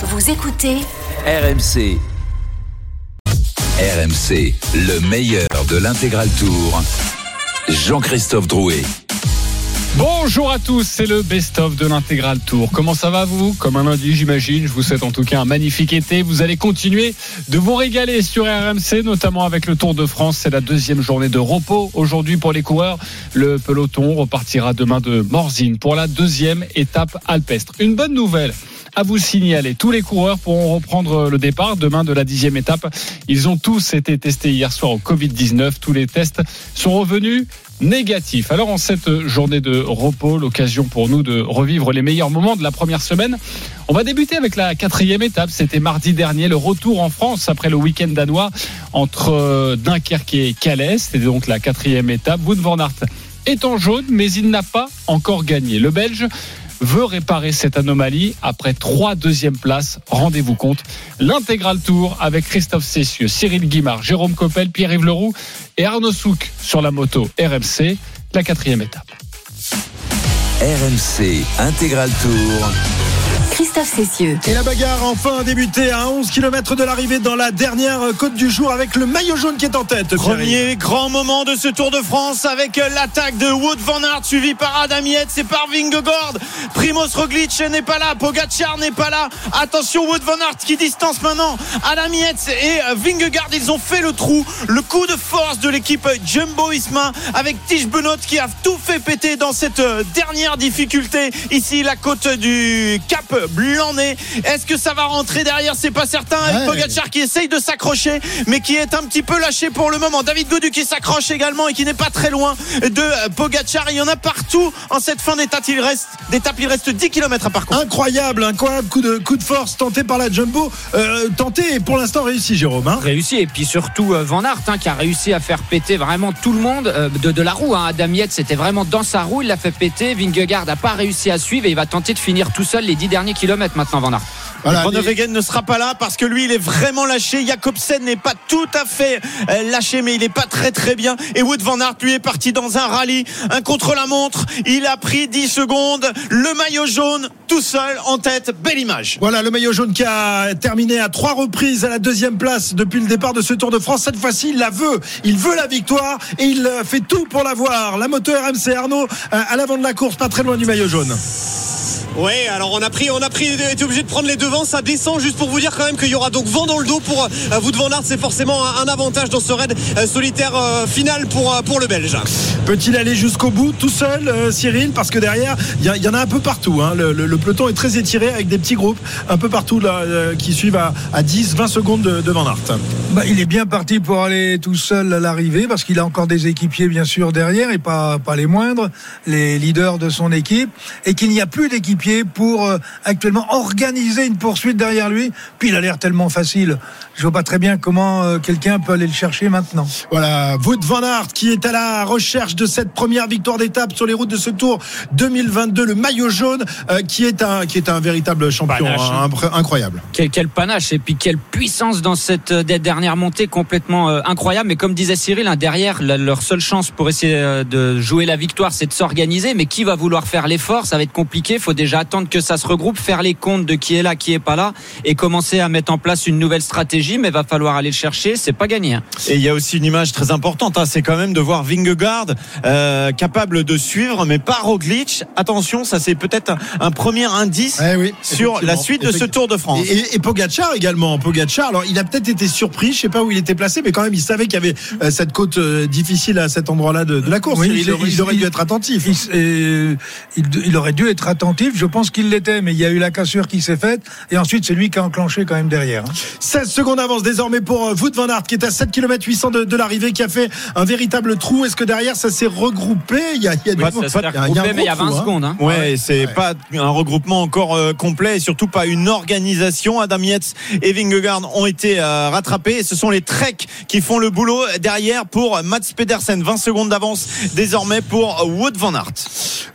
Vous écoutez RMC. RMC, le meilleur de l'intégral tour. Jean-Christophe Drouet. Bonjour à tous, c'est le best-of de l'intégral tour. Comment ça va vous? Comme un lundi j'imagine, je vous souhaite en tout cas un magnifique été. Vous allez continuer de vous régaler sur RMC, notamment avec le Tour de France. C'est la deuxième journée de repos aujourd'hui pour les coureurs. Le peloton repartira demain de Morzine pour la deuxième étape alpestre. Une bonne nouvelle à vous signaler. Tous les coureurs pourront reprendre le départ demain de la dixième étape. Ils ont tous été testés hier soir au Covid-19. Tous les tests sont revenus négatifs. Alors en cette journée de repos, l'occasion pour nous de revivre les meilleurs moments de la première semaine. On va débuter avec la quatrième étape. C'était mardi dernier, le retour en France après le week-end danois entre Dunkerque et Calais. C'était donc la quatrième étape. Wout van est en jaune, mais il n'a pas encore gagné. Le Belge veut réparer cette anomalie après trois deuxièmes places. Rendez-vous compte. L'intégral tour avec Christophe Cessieux, Cyril Guimard, Jérôme Coppel, Pierre-Yves Leroux et Arnaud Souk sur la moto RMC, la quatrième étape. RMC Intégral Tour. Christophe Cessieux. Et la bagarre a enfin débuté à 11 km de l'arrivée dans la dernière côte du jour avec le maillot jaune qui est en tête. Premier grand moment de ce Tour de France avec l'attaque de Wood van Aert suivi par Adam Yates et par Vingegaard. Primoz Roglic n'est pas là, Pogacar n'est pas là. Attention Wood van Aert qui distance maintenant Adam Yates et Vingegaard. Ils ont fait le trou. Le coup de force de l'équipe Jumbo Isma avec Tige Benoît qui a tout fait péter dans cette dernière difficulté. Ici la côte du Cap Blanc-Nez. Est-ce que ça va rentrer derrière? C'est pas certain. Avec Ouais. Pogacar qui essaye de s'accrocher, mais qui est un petit peu lâché pour le moment. David Godu qui s'accroche également et qui n'est pas très loin de Pogacar. Il y en a partout en cette fin d'étape. Il reste, d'étape, il reste 10 km à parcourir. Incroyable, incroyable coup de, coup de force tenté par la Jumbo. Euh, tenté et pour l'instant réussi, Jérôme. hein. réussi et puis surtout euh, Van Aert hein, qui a réussi à faire péter vraiment tout le monde euh, de, de la roue hein. Adam Yates c'était vraiment dans sa roue il l'a fait péter Vingegaard n'a pas réussi à suivre et il va tenter de finir tout seul les 10 derniers kilomètres maintenant Van Aert Voilà, ne sera pas là parce que lui il est vraiment lâché. Jacobsen n'est pas tout à fait euh, lâché mais il est pas très très bien. Et Wood Van Aert lui est parti dans un rallye, un contre-la-montre. Il a pris 10 secondes. Le maillot jaune tout seul en tête. Belle image. Voilà le maillot jaune qui a terminé à trois reprises à la deuxième place depuis le départ de ce Tour de France. Cette fois-ci, il la veut. Il veut la victoire et il euh, fait tout pour l'avoir. La moto RMC Arnaud euh, à l'avant de la course, pas très loin du maillot jaune. Oui, alors on a pris, on a pris, été obligé de prendre les devants. Ça descend juste pour vous dire quand même qu'il y aura donc vent dans le dos pour euh, vous de Van. C'est forcément un, un avantage dans ce raid euh, solitaire euh, final pour pour le Belge. Peut-il aller jusqu'au bout tout seul, euh, Cyril? Parce que derrière, il y, en a un peu partout. hein. Le, le- le peloton est très étiré avec des petits groupes un peu partout là, euh, qui suivent à, à 10, 20 secondes de, de Van Aert. Bah, il est bien parti pour aller tout seul à l'arrivée parce qu'il a encore des équipiers bien sûr derrière et pas pas les moindres, les leaders de son équipe et qu'il n'y a plus d'équipiers pour euh, actuellement organiser une poursuite derrière lui. Puis il a l'air tellement facile. Je vois pas très bien comment euh, quelqu'un peut aller le chercher maintenant. Voilà, Wout van Aert qui est à la recherche de cette première victoire d'étape sur les routes de ce Tour 2022, le maillot jaune euh, qui est un qui est un véritable champion, Panache, hein, incroyable. quel, quel panache et puis quelle puissance dans cette euh, dernière montée complètement euh, incroyable mais comme disait Cyril hein, derrière la- leur seule chance pour essayer euh, de jouer la victoire c'est de s'organiser mais qui va vouloir faire l'effort? Ça va être compliqué il faut déjà attendre que ça se regroupe faire les comptes de qui est là qui est pas là et commencer à mettre en place une nouvelle stratégie mais va falloir aller le chercher c'est pas gagné hein. Et il y a aussi une image très importante, hein, c'est quand même de voir Vingegaard euh, capable de suivre, mais pas Roglic. Attention, ça c'est peut-être un, un premier indice Eh oui, sur la suite de ce Tour de France. Et, et, et Pogacar également. Pogacar, alors il a peut-être été surpris, je sais pas où il était placé, mais quand même il savait qu'il y avait euh, cette côte euh, difficile à cet endroit-là de, de la course. Oui, il, aurait, il il- aurait dû être attentif. Il, il aurait dû être attentif. Je pense qu'il l'était, mais il y a eu la cassure qui s'est faite et ensuite c'est lui qui a enclenché quand même derrière. hein. 16 secondes d'avance désormais pour euh, Wout van Aert qui est à 7 km 800 de, de l'arrivée, qui a fait un véritable trou. Est-ce que derrière ça s'est regroupé? Il y a, il y a du Ouais, monde. ça s'est Il y a un regroupé, gros mais il y a trou, 20 hein. secondes hein. Ouais, c'est pas un regroupement encore euh, complet et surtout pas une organisation. Adam Yates et Vingegaard ont été euh, rattrapés et ce sont les Trek qui font le boulot derrière pour Mats Pedersen. 20 secondes d'avance désormais pour Wood van Aert.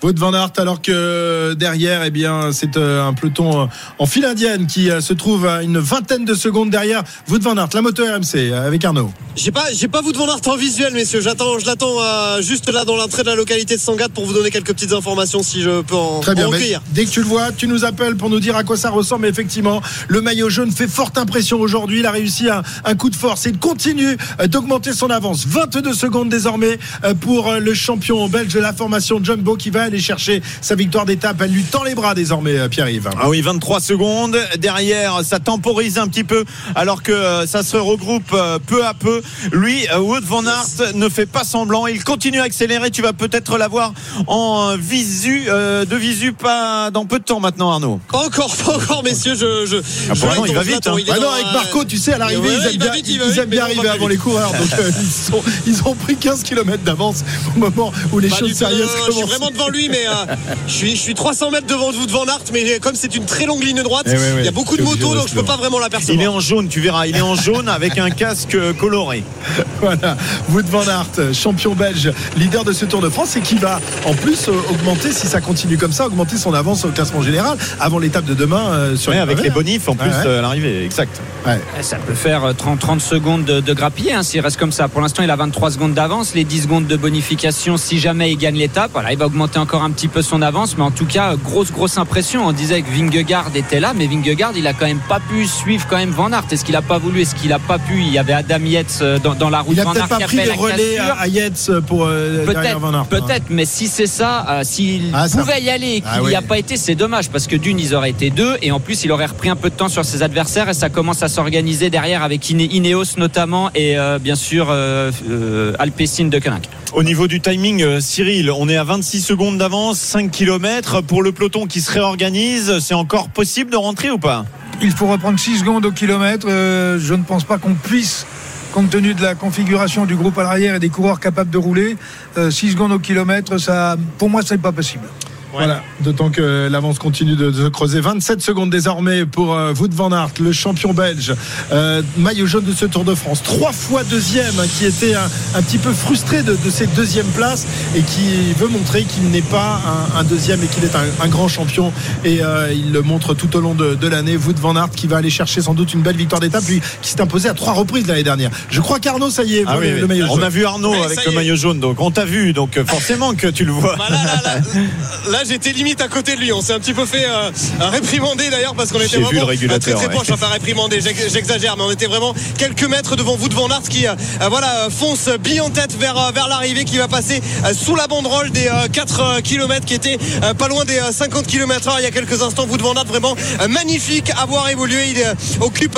Wout van Aert alors que derrière eh bien, c'est euh, un peloton euh, en file indienne qui euh, se trouve à une vingtaine de secondes derrière Wout van Aert, la moto RMC, euh, avec Arnaud. J'ai pas, j'ai pas Wout van Aert en visuel, messieurs. J'attends, je l'attends euh, juste là dans l'entrée de la localité de Sangatte pour vous donner quelques petites informations si je peux en, Très bien. en recueillir. dès que tu le vois, tu nous appelles pour nous dire à quoi ça ressemble. Mais effectivement, le maillot jaune fait forte impression aujourd'hui. Il a réussi un, un coup de force et il continue d'augmenter son avance. 22 secondes désormais pour le champion belge de la formation Jumbo qui va aller chercher sa victoire d'étape. Elle lui tend les bras désormais, Pierre-Yves. Ah oui, 23 secondes. Derrière, ça temporise un petit peu alors que euh, ça se regroupe euh, peu à peu. Lui, euh, Wood van Aert ne fait pas semblant. Il continue à accélérer. Tu vas peut-être l'avoir en visu, euh, de visu, pas dans peu de temps maintenant, Arnaud. Encore, pas encore, messieurs. Je, je, Ah, je il va vite, hein. Il Ah non, avec Marco, tu sais, à l'arrivée, Ouais, ils aiment il va bien, vite, il ils aiment bien arriver va avant les coureurs. Donc, euh, ils, sont- ils ont pris 15 km d'avance au moment où les Pas choses non, sérieuses non, non, je suis commencent. vraiment devant lui, mais euh, je, suis, je suis 300 mètres devant vous devant Aert, mais comme c'est une très longue ligne droite, Eh ouais, ouais. il y a beaucoup de motos, donc je peux pas vraiment Il est l'apercevoir. en jaune, tu verras. Il est en jaune avec un casque euh, coloré. Voilà, Wout van Aert, champion belge, leader de ce Tour de France et qui va en plus euh, augmenter, si ça continue comme ça, augmenter son avance au classement général avant l'étape de demain euh, sur Ouais, les avec les bonifs en plus Ouais, ouais. euh, à l'arrivée. Exact. Ouais. Eh, Ça peut faire euh, 30, 30 secondes de, de grappiller hein, s'il reste comme ça. Pour l'instant, il a 23 secondes d'avance. Les 10 secondes de bonification, si jamais il gagne l'étape, voilà, il va augmenter encore un petit peu son avance. Mais en tout cas, grosse, grosse impression. On disait que Vingegaard était là, mais Vingegaard, il a quand même pas pu suivre quand même Van Aert. Est-ce qu'il a pas voulu Est-ce qu'il a pas pu? Il y avait Adam Yates euh, dans, dans la route Il a Van peut-être pas qui a pris la relais à, à Yates pour euh, derrière Van Aert. Peut-être, peut-être, mais si c'est ça, euh, s'il Ah, ça- pouvait y aller et qu'il Ah n'y oui. a pas été, c'est dommage parce que d'une, ils auraient été deux et en plus, il aurait repris un peu de temps sur ses adversaires et ça commence à s'organiser derrière avec Ine- Ineos notamment et euh, bien sûr euh, euh, Alpecin de Koenig. Au niveau du timing, Cyril, on est à 26 secondes d'avance, 5 km pour le peloton qui se réorganise. C'est encore possible de rentrer ou pas Il faut reprendre 6 secondes au kilomètre. Euh, je ne pense pas qu'on puisse, compte tenu de la configuration du groupe à l'arrière et des coureurs capables de rouler, 6 secondes au kilomètre, ça, pour moi, ce n'est pas possible. Voilà, d'autant que l'avance continue de, de se creuser. 27 secondes désormais pour euh, Wout van Aert, le champion belge, euh, maillot jaune de ce Tour de France. Trois fois deuxième, hein, qui était un, un petit peu frustré de, de cette deuxième place et qui veut montrer qu'il n'est pas un, un deuxième et qu'il est un, un grand champion. Et euh, il le montre tout au long de, de l'année. Wout van Aert qui va aller chercher sans doute une belle victoire d'étape, lui qui s'est imposé à trois reprises l'année dernière. Je crois qu'Arnaud, ça y est, Ah oui, le, oui. maillot On jaune. a vu Arnaud avec le maillot jaune, donc on t'a vu, donc forcément que tu le vois. Bah là, là, là, là, j'étais limite à côté de lui. On s'est un petit peu fait euh, réprimander d'ailleurs parce qu'on était vu vraiment le régulateur, très très ouais. proche. Enfin réprimander, j'ex- j'exagère, mais on était vraiment quelques mètres devant vous devant Nart qui euh, euh, voilà fonce bille en tête vers vers l'arrivée qui va passer sous la banderole des 4 km qui était pas loin des euh, 50 km heure il y a quelques instants. Vous devant Nart vraiment magnifique à voir évoluer. Il occupe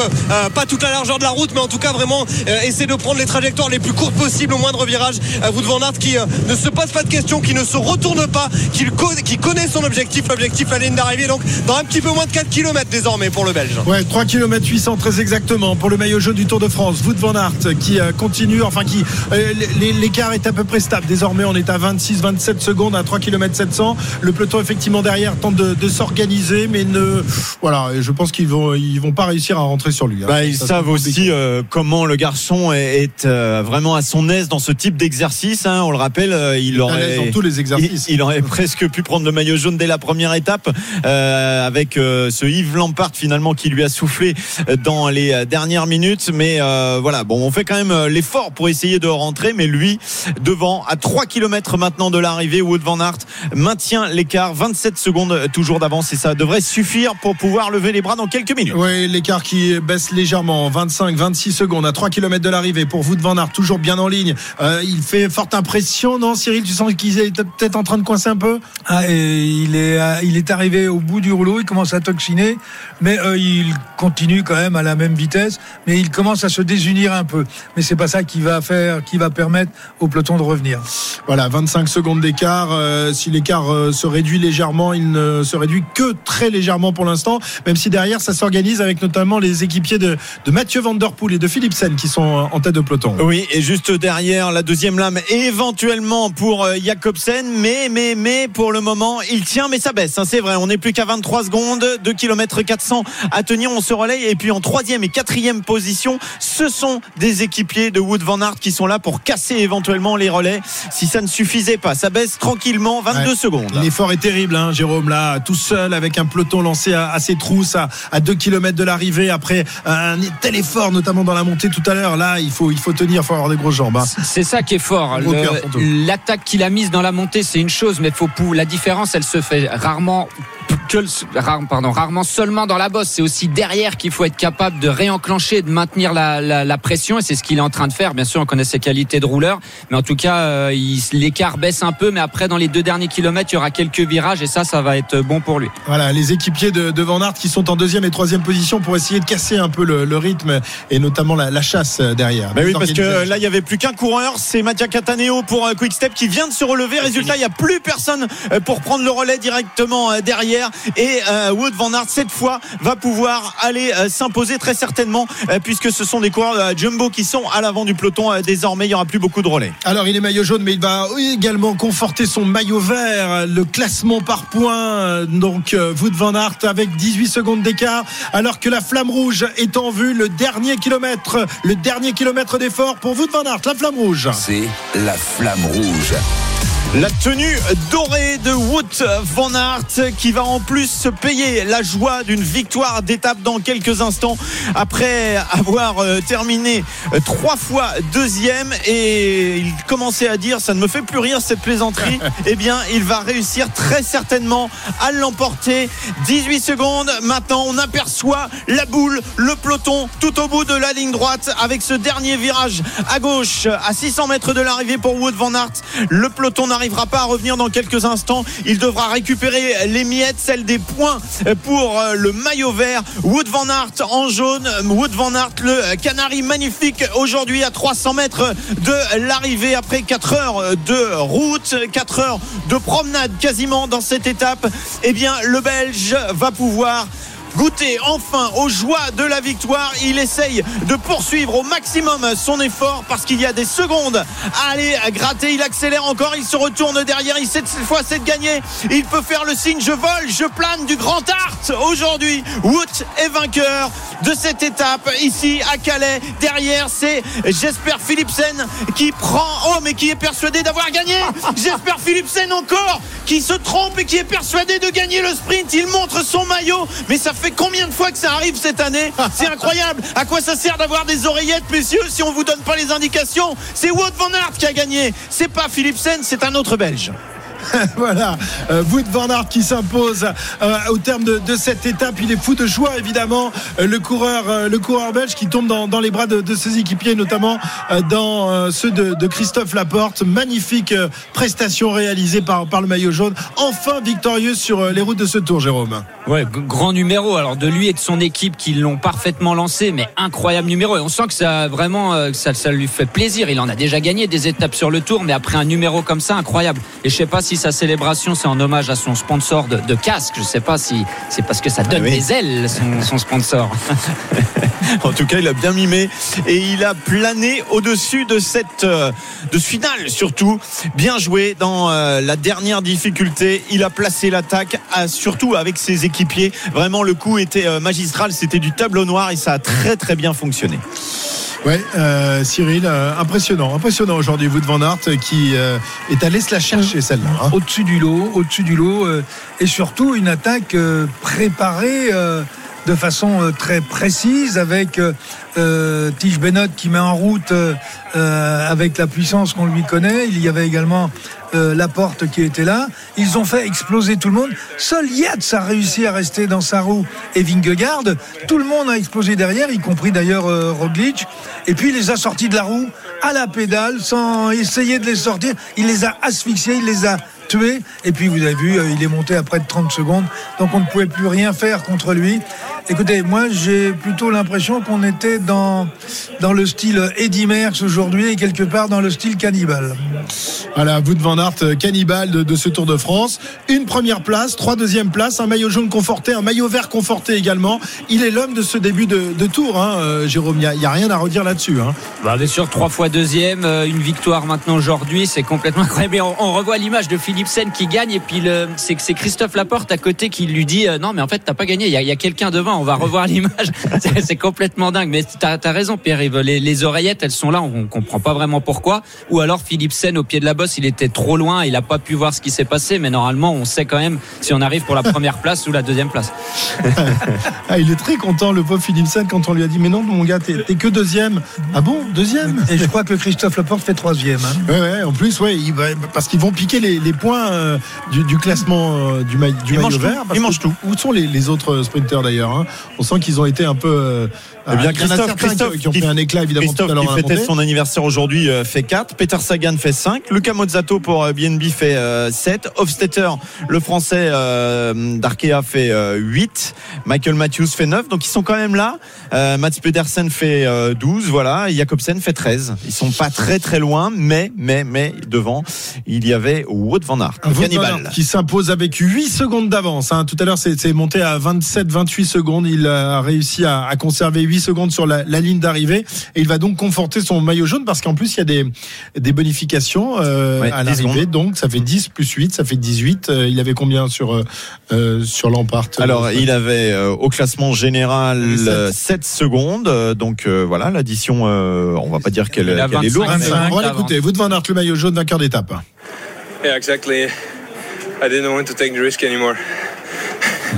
pas toute la largeur de la route, mais en tout cas vraiment essaie de prendre les trajectoires les plus courtes possibles au moindre virage. Vous devant Nart qui ne se pose pas de questions, qui ne se retourne pas, qui, le co- qui connaît son objectif, l'objectif à la ligne d'arrivée, donc dans un petit peu moins de 4 km désormais pour le Belge. Ouais, 3 km 800 très exactement pour le maillot jaune du Tour de France. Wout van Aert qui euh, continue, enfin qui euh, l'écart est à peu près stable. Désormais, on est à 26 27 secondes à 3 km 700. Le peloton effectivement derrière tente de, de s'organiser mais ne voilà, je pense qu'ils vont ils vont pas réussir à rentrer sur lui. hein. Bah, ils Ça, savent aussi euh, comment le garçon est, est, euh, vraiment à son aise dans ce type d'exercice. hein. On le rappelle, il aurait dans tous les exercices. Il, il aurait presque pu prendre le maillot jaune dès la première étape euh, avec euh, ce Yves Lampard finalement qui lui a soufflé euh, dans les dernières minutes. Mais euh, voilà, bon, on fait quand même l'effort pour essayer de rentrer. Mais lui, devant, à 3 km maintenant de l'arrivée, Wood van Aert maintient l'écart, 27 secondes toujours d'avance et ça devrait suffire pour pouvoir lever les bras dans quelques minutes. Oui, l'écart qui baisse légèrement, 25, 26 secondes à 3 km de l'arrivée pour Wout van Aert, toujours bien en ligne. Euh, il fait forte impression, non Cyril? Tu sens qu'il est peut-être en train de coincer un peu? Ah, et il, est, à- il est arrivé au bout du rouleau, il commence à toxiner, mais euh, il continue quand même à la même vitesse, mais il commence à se désunir un peu. Mais c'est pas ça qui va faire, qui va permettre au peloton de revenir. Voilà, 25 secondes d'écart. Euh, si l'écart euh, se réduit légèrement, il ne se réduit que très légèrement pour l'instant, même si derrière ça s'organise avec notamment les équipiers de, de Mathieu Van Der Poel et de Philipsen qui sont en tête de peloton. Oui, et juste derrière la deuxième lame, éventuellement pour euh, Jacobsen, mais mais mais pour le moment. Moment. Il tient, mais ça baisse. hein, c'est vrai. On n'est plus qu'à 23 secondes. 2 km 400 à tenir. On se relaye. Et puis en troisième et quatrième position, ce sont des équipiers de Wood Van Aert qui sont là pour casser éventuellement les relais. Si ça ne suffisait pas, ça baisse tranquillement. 22 Ouais. secondes. L'effort est terrible, hein, Jérôme, là, tout seul avec un peloton lancé à, à ses trousses, à, à 2 km de l'arrivée, après un tel effort, notamment dans la montée tout à l'heure. Là, il faut, il faut tenir, il faut avoir des grosses jambes. hein. C'est ça qui est fort. L'attaque qu'il a mise dans la montée, c'est une chose, mais faut la différence, elle se fait rarement que le- rare- pardon, rarement seulement dans la bosse. C'est aussi derrière qu'il faut être capable de réenclencher, de maintenir la, la- la pression, et c'est ce qu'il est en train de faire. Bien sûr, on connaît ses qualités de rouleur, mais en tout cas, euh, l'écart baisse un peu, mais après, dans les deux derniers kilomètres, il y aura quelques virages, et ça, ça va être bon pour lui. Voilà, les équipiers de, de Van Aert qui sont en deuxième et troisième position pour essayer de casser un peu le, le rythme et notamment la, la chasse euh, derrière. Bah oui, parce que là, il y avait plus qu'un coureur, c'est Mattia Cataneo pour euh, Quick Step qui vient de se relever. Résultat, il n'y a plus personne euh, pour prendre le relais directement euh, derrière. Et euh, Wood Van Aert, cette fois, va pouvoir aller euh, s'imposer très certainement, euh, puisque ce sont des coureurs euh, jumbo qui sont à l'avant du peloton. euh, Désormais, il n'y aura plus beaucoup de relais. Alors il est maillot jaune, mais il va également conforter son maillot vert, le classement par points. Donc euh, Wout van Aert avec 18 secondes d'écart, alors que la flamme rouge est en vue. Le dernier kilomètre, le dernier kilomètre d'effort pour Wout van Aert, la flamme rouge. C'est la flamme rouge. La tenue dorée de Wout van Aert qui va en plus se payer la joie d'une victoire d'étape dans quelques instants après avoir euh, terminé euh, trois fois deuxième. Et il commençait à dire ça ne me fait plus rire cette plaisanterie. Eh bien il va réussir très certainement à l'emporter. 18 secondes. Maintenant on aperçoit la boule le peloton tout au bout de la ligne droite avec ce dernier virage à gauche à 600 mètres de l'arrivée pour Wout van Aert. Le peloton n'arrivera pas à revenir dans quelques instants. Il devra récupérer les miettes, celles des points pour euh, le maillot vert. Wood Van Aert en jaune. Wood Van Aert, le canari magnifique aujourd'hui à 300 mètres de l'arrivée après 4 heures de route, 4 heures de promenade quasiment dans cette étape. Eh bien, le Belge va pouvoir goûter enfin aux joies de la victoire. Il essaye de poursuivre au maximum son effort parce qu'il y a des secondes à aller gratter. Il accélère encore, il se retourne derrière. Il sait cette fois c'est de gagner. Il peut faire le signe je vole, je plane du Grand Art. Aujourd'hui, Wout est vainqueur de cette étape ici à Calais. Derrière, c'est Jesper Philipsen qui prend. Oh, mais qui est persuadé d'avoir gagné. Jesper Philipsen encore qui se trompe et qui est persuadé de gagner le sprint. Il montre son maillot, mais ça fait combien de fois que ça arrive cette année C'est incroyable. À quoi ça sert d'avoir des oreillettes, messieurs, si on vous donne pas les indications? C'est Wout van Aert qui a gagné. C'est pas Philipsen, c'est un autre Belge. voilà, euh, Wout van Aert qui s'impose euh, au terme de, cette étape. Il est fou de joie, évidemment. Euh, le coureur, belge qui tombe dans, les bras de, ses équipiers, notamment dans ceux de, Christophe Laporte. Magnifique prestation réalisée par, le maillot jaune. Enfin victorieux sur les routes de ce tour, Jérôme. Ouais, grand numéro. Alors de lui et de son équipe qui l'ont parfaitement lancé, mais incroyable numéro. Et on sent que ça vraiment, ça lui fait plaisir. Il en a déjà gagné des étapes sur le tour, mais après un numéro comme ça, incroyable. Et je sais pas si sa célébration c'est en hommage à son sponsor de, de casque. Je sais pas si c'est parce que ça donne Ah oui. des ailes son, son sponsor. En tout cas, il a bien mimé et il a plané au-dessus de cette euh, de ce final surtout. Bien joué dans euh, la dernière difficulté. Il a placé l'attaque, surtout avec ses équipiers. Vraiment, le coup était euh, magistral. C'était du tableau noir et ça a très très bien fonctionné. Ouais, euh, Cyril, euh, impressionnant, impressionnant aujourd'hui, Wout van Aert qui euh, est allé se la chercher celle-là. hein. Au-dessus du lot, au-dessus du lot, et surtout une attaque préparée de façon très précise avec Tige Bennett qui met en route avec la puissance qu'on lui connaît. Il y avait également euh, Laporte qui était là. Ils ont fait exploser tout le monde. Seul Yates a réussi à rester dans sa roue et Vingegaard. Tout le monde a explosé derrière, y compris d'ailleurs euh, Roglic. Et puis il les a sortis de la roue à la pédale sans essayer de les sortir. Il les a asphyxiés, il les a tués. Et puis vous avez vu, euh, il est monté à près de 30 secondes. Donc on ne pouvait plus rien faire contre lui. Écoutez, moi j'ai plutôt l'impression qu'on était dans, dans le style Eddie Merckx aujourd'hui et quelque part dans le style cannibale. Voilà, Wout van Aert, euh, cannibale de, de ce Tour de France. Une première place, trois deuxièmes places, un maillot jaune conforté, un maillot vert conforté également. Il est l'homme de ce début de, de tour, hein, euh, Jérôme. Il n'y a, rien à redire là-dessus. Hein. Bah, bien sûr, trois fois deuxième, euh, une victoire maintenant aujourd'hui, c'est complètement incroyable. On, on revoit l'image de Philipsen qui gagne et puis c'est Christophe Laporte à côté qui lui dit euh, non mais en fait t'as pas gagné, il y a, il y a quelqu'un devant, on va revoir l'image. C'est- complètement dingue. Mais t'as as raison Pierre-Yves, les, les oreillettes elles sont là, on comprend pas vraiment pourquoi. Ou alors Philipsen au pied de la bosse, il était trop loin, il a pas pu voir ce qui s'est passé, mais normalement on sait quand même si on arrive pour la première place ou la deuxième place. Ah, il est très content, le pauvre Philipsen, quand on lui a dit Mais non, mon gars, t'es que deuxième. Ah bon, deuxième? Et je crois que Christophe Laporte fait troisième. hein. Ouais, ouais, en plus, ouais, il parce qu'ils vont piquer les, les points euh, du, du classement euh, du, maille- du maillot vert. Ils mangent tout. Où sont les, les autres sprinters d'ailleurs hein? On sent qu'ils ont été un peu. Euh, Eh bien, il y en a Christophe, Christophe qui, ont fait un éclat évidemment Christophe tout à qui fêtait son anniversaire aujourd'hui euh, fait 4, Peter Sagan fait 5, Luca Mozzato pour euh, BNB fait euh, 7, Hofstetter le français euh, d'Arkea fait euh, 8, Michael Matthews fait 9, donc ils sont quand même là. Euh, Mats Pedersen fait euh, 12, voilà, et Jacobsen fait 13. Ils sont pas très très loin, mais mais mais devant, il y avait Wout van Aert. Aert qui s'impose avec 8 secondes d'avance. hein. Tout à l'heure, c'est c'est monté à 27-28 secondes. Il a réussi à, à conserver 8 secondes sur la, la ligne d'arrivée. Et il va donc conforter son maillot jaune parce qu'en plus, il y a des, des bonifications euh, Ouais, à 10 l'arrivée. Donc, ça fait 10 plus 8, ça fait 18. Euh, il avait combien sur, euh, euh, sur Lampart Alors, il avait euh, au classement général Sept. euh, 7 secondes. euh, Donc euh, voilà, l'addition, euh, on va pas dire qu'elle qu'elle est 25, lourde. mais- 25. On va l'écouter. Wout van Aert, le maillot jaune, vainqueur d'étape. Yeah, exactly. I didn't want to take the risk anymore.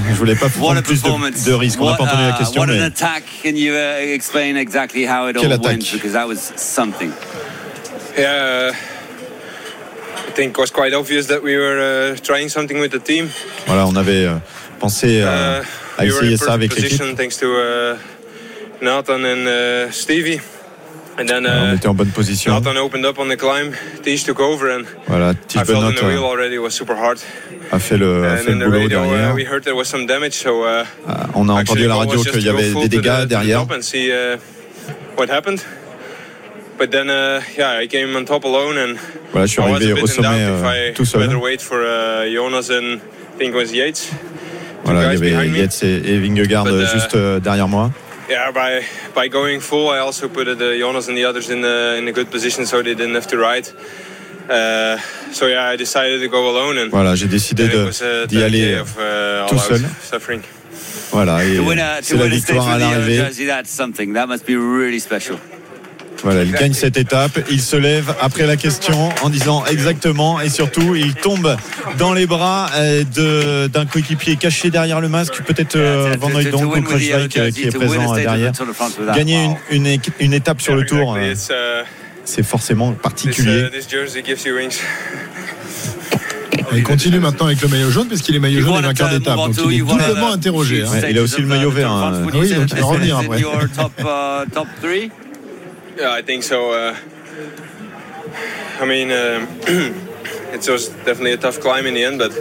Je voulais pas What prendre a plus performance. de, de risques. On n'a What, pas entendu la uh, question, what an mais attack. Can you uh, explain exactly how it Quelle all attaque? Went? Because that was something. Yeah, uh, I think it was quite obvious that we were uh, trying something with the team. voilà, on avait euh, pensé euh, Uh, à we were in essayer ça avec l'équipe. position thanks to uh, Nathan and uh, Stevie. And then On uh, était en bonne position. Nathan opened up on the climb. Tej took over and Voilà, I felt the wheel euh, already. It was super hard. a fait le, a fait le boulot radio, uh, derrière. we heard there was some damage. So uh, Ah, On a entendu à la radio qu'il y avait des dégâts the derrière. And see uh, what happened. But then, uh, yeah, I came on top alone and Voilà, je suis I was arrivé a bit au sommet euh, I tout seul. better wait for uh, Jonas and I think it was Yates. Voilà, il y avait. Yates et, et Vingegaard But, euh, uh, juste euh, derrière moi. Yeah, by by going full, I also put the Jonas and the others in a, in a good position so they didn't have to ride. Uh, so yeah, I decided to go alone and Voilà, j'ai décidé de- uh, d'y aller of, uh, tout seul. suffering. Voilà, et To win a, c'est to la win a stage victoire à with the yellow l'arrivée. jersey, that's something. That must be really special. Voilà, il gagne cette étape. Il se lève après la question en disant exactement et surtout il tombe dans les bras euh, de- d'un coéquipier caché derrière le masque, peut-être euh, Van Hooydonk ou Kruijswijk euh, qui est présent derrière. Gagner une, une, équ- une étape sur le tour, c'est forcément particulier. uh. Il continue maintenant avec le maillot jaune puisqu'il est maillot jaune et vainqueur d'étape. on Donc il est doublement interrogé. hein. Ouais, il a aussi le maillot vert, hein. Ah oui, donc il va revenir après. Yeah, I think so. Uh, I mean, um, it was definitely a tough climb in the end, but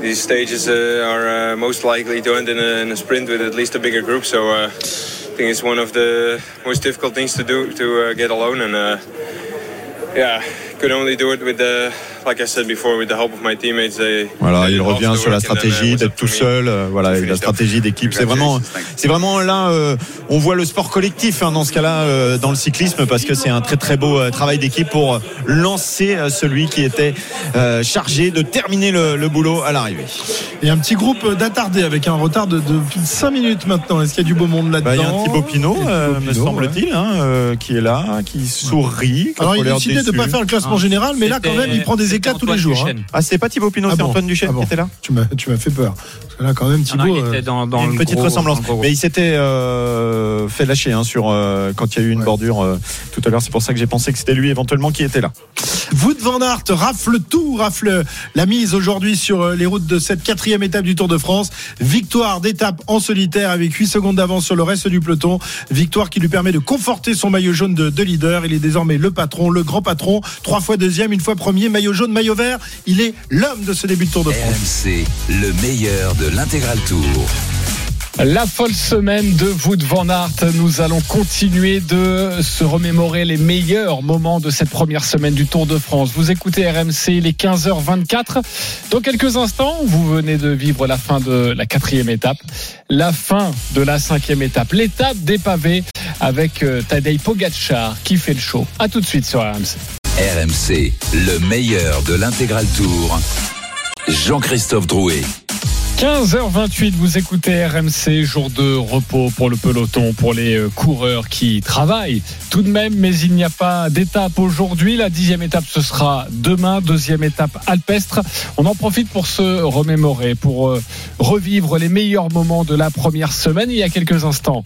these stages uh, are uh, most likely to end in a, in a sprint with at least a bigger group. So uh, I think it's one of the most difficult things to do to uh, get alone, and uh, yeah, could only do it with the, like I said before, with the help of my teammates. They, Voilà, il revient the sur la stratégie d'être tout seul. euh, Voilà, la stratégie d'équipe, c'est vraiment, c'est vraiment là, euh, on voit le sport collectif hein, dans ce cas-là euh, dans le cyclisme parce que c'est un très très beau euh, travail d'équipe pour lancer euh, celui qui était euh, chargé de terminer le, le boulot à l'arrivée. Et un petit groupe d'attardés avec un retard de, de plus de 5 minutes maintenant. Est-ce qu'il y a du beau monde là-dedans Bah, il y a un Thibaut Pinot, euh, me semble-t-il, hein, euh, qui est là, qui sourit. Alors il a décidé de ne pas faire le classement Ah, général, mais là quand même il prend des éclats tous les jours. hein. Ah, c'est pas Thibaut Pinot, Ah c'est bon Antoine Duchesne Ah bon qui était là Tu m'as, tu m'as fait peur. Parce que là quand même non, Thibaut. il était euh, dans, dans une le petite gros- ressemblance. dans le gros Mais il s'était euh, fait lâcher hein, sur euh, quand il y a eu une Ouais. bordure euh, tout à l'heure. C'est pour ça que j'ai pensé que c'était lui éventuellement qui était là. Wout van Aert rafle tout, rafle la mise aujourd'hui sur les routes de cette quatrième étape du Tour de France. Victoire d'étape en solitaire avec 8 secondes d'avance sur le reste du peloton. Victoire qui lui permet de conforter son maillot jaune de, de leader. Il est désormais le patron, le grand patron. Trois fois deuxième, une fois premier, maillot jaune, maillot vert. Il est l'homme de ce début de Tour de France. RMC, le meilleur de l'intégral tour. La folle semaine de Wout van Aert. Nous allons continuer de se remémorer les meilleurs moments de cette première semaine du Tour de France. Vous écoutez RMC, les 15h24. Dans quelques instants, vous venez de vivre la fin de la quatrième étape, la fin de la cinquième étape, l'étape des pavés avec euh, Tadej Pogacar qui fait le show. À tout de suite sur RMC. RMC, le meilleur de l'intégral tour. Jean-Christophe Drouet. 15h28, vous écoutez RMC, jour de repos pour le peloton, pour les euh, coureurs qui travaillent tout de même, mais il n'y a pas d'étape aujourd'hui. La dixième étape, ce sera demain, deuxième étape alpestre. On en profite pour se remémorer, pour euh, revivre les meilleurs moments de la première semaine. Il y a quelques instants,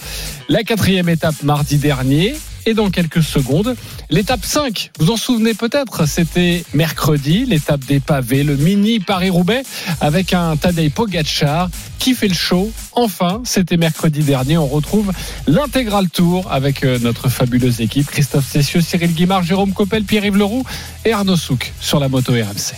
la quatrième étape mardi dernier. Et dans quelques secondes, l'étape 5, vous en souvenez peut-être, c'était mercredi, l'étape des pavés, le mini Paris-Roubaix, avec un Tadej Pogacar qui fait le show. Enfin, c'était mercredi dernier, on retrouve l'intégral tour avec euh, notre fabuleuse équipe, Christophe Cessieux, Cyril Guimard, Jérôme Coppel, Pierre-Yves Leroux et Arnaud Souk sur la moto RMC.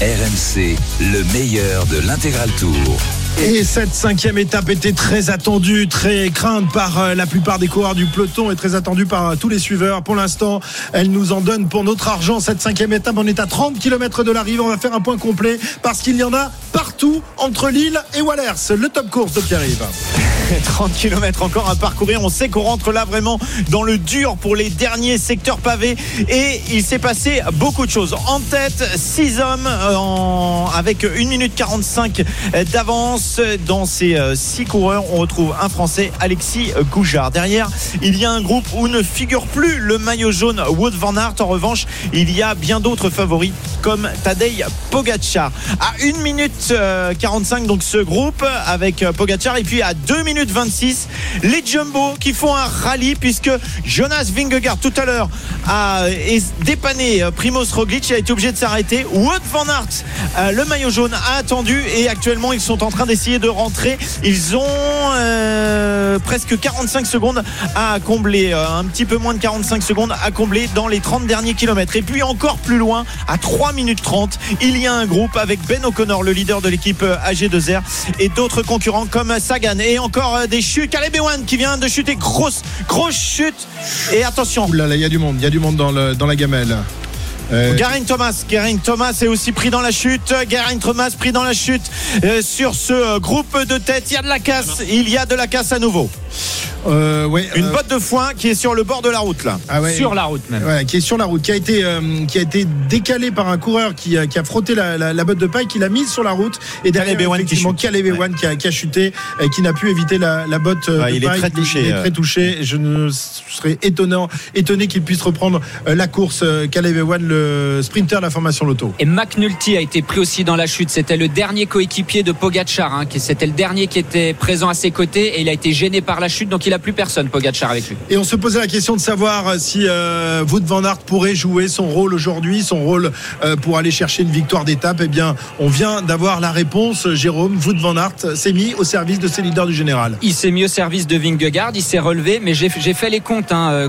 RMC, le meilleur de l'intégral tour. Et cette cinquième étape était très attendue, très crainte par euh, la plupart des coureurs du peloton et très attendue par euh, tous les suiveurs. Pour l'instant, elle nous en donne pour notre argent. Cette cinquième étape, on est à 30 km de l'arrivée. On va faire un point complet parce qu'il y en a partout entre Lille et Wallers. Le top course de Pierre-Yves. 30 km encore à parcourir. On sait qu'on rentre là vraiment dans le dur pour les derniers secteurs pavés. Et il s'est passé beaucoup de choses. En tête, 6 hommes euh, en- avec 1 minute 45 d'avance. Dans ces 6 coureurs, on retrouve un Français, Alexis Goujard. Derrière, il y a un groupe où ne figure plus le maillot jaune Wood Van Aert. En revanche, il y a bien d'autres favoris comme Tadej Pogacar. À 1 minute euh, 45, donc ce groupe avec euh, Pogacar. Et puis à 2 minutes 26, les Jumbo qui font un rallye puisque Jonas Vingegaard tout à l'heure a est dépanné euh, Primoz Roglic. A été obligé de s'arrêter. Wout Van Aert, euh, le maillot jaune, a attendu et actuellement ils sont en train d'essayer de rentrer. Ils ont euh, presque 45 secondes à combler, euh, un petit peu moins de 45 secondes à combler dans les 30 derniers kilomètres. Et puis encore plus loin, à 3 minutes 30, il y a un groupe avec Ben O'Connor, le leader de l'équipe euh, AG2R, et d'autres concurrents comme Sagan. Et encore euh, des chutes. Caleb Ewan qui vient de chuter, grosse, grosse chute. Et attention, Ouh là là, il y a du monde, il y a du monde dans, le- dans la gamelle. Euh, Garin Thomas, Garin Thomas est aussi pris dans la chute. Garin Thomas pris dans la chute euh, sur ce euh, groupe de tête. Il y a de la casse, il y a de la casse à nouveau. Euh, ouais, Une euh, botte de foin qui est sur le bord de la route là. ah ouais, Sur la route même. Ouais, qui est sur la route, qui a été, euh, qui a été décalé par un coureur qui a, qui a frotté la, la- la botte de paille, qui l'a mise sur la route. Et derrière, Caleb qui qui, a, qui a chuté et qui n'a pu éviter la, la botte Ouais, de il est paille. très touché, Il est euh. très touché. Je ne serais étonnant, étonné qu'il puisse reprendre la course. Caleb Ewan, le sprinter de la formation Loto. Et McNulty a été pris aussi dans la chute. C'était le dernier coéquipier de Pogacar. hein, qui- C'était le dernier qui était présent à ses côtés et il a été gêné par la chute. Donc il a plus personne, Pogacar, avec lui. Et on se posait la question de savoir euh, si euh, Wout van Aert pourrait jouer son rôle aujourd'hui, son rôle euh, pour aller chercher une victoire d'étape. Eh bien, on vient d'avoir la réponse. Jérôme, Wout van Aert s'est mis au service de ses leaders du général. Il s'est mis au service de Vingegaard, il s'est relevé, mais j'ai fait les comptes. Hein. Euh,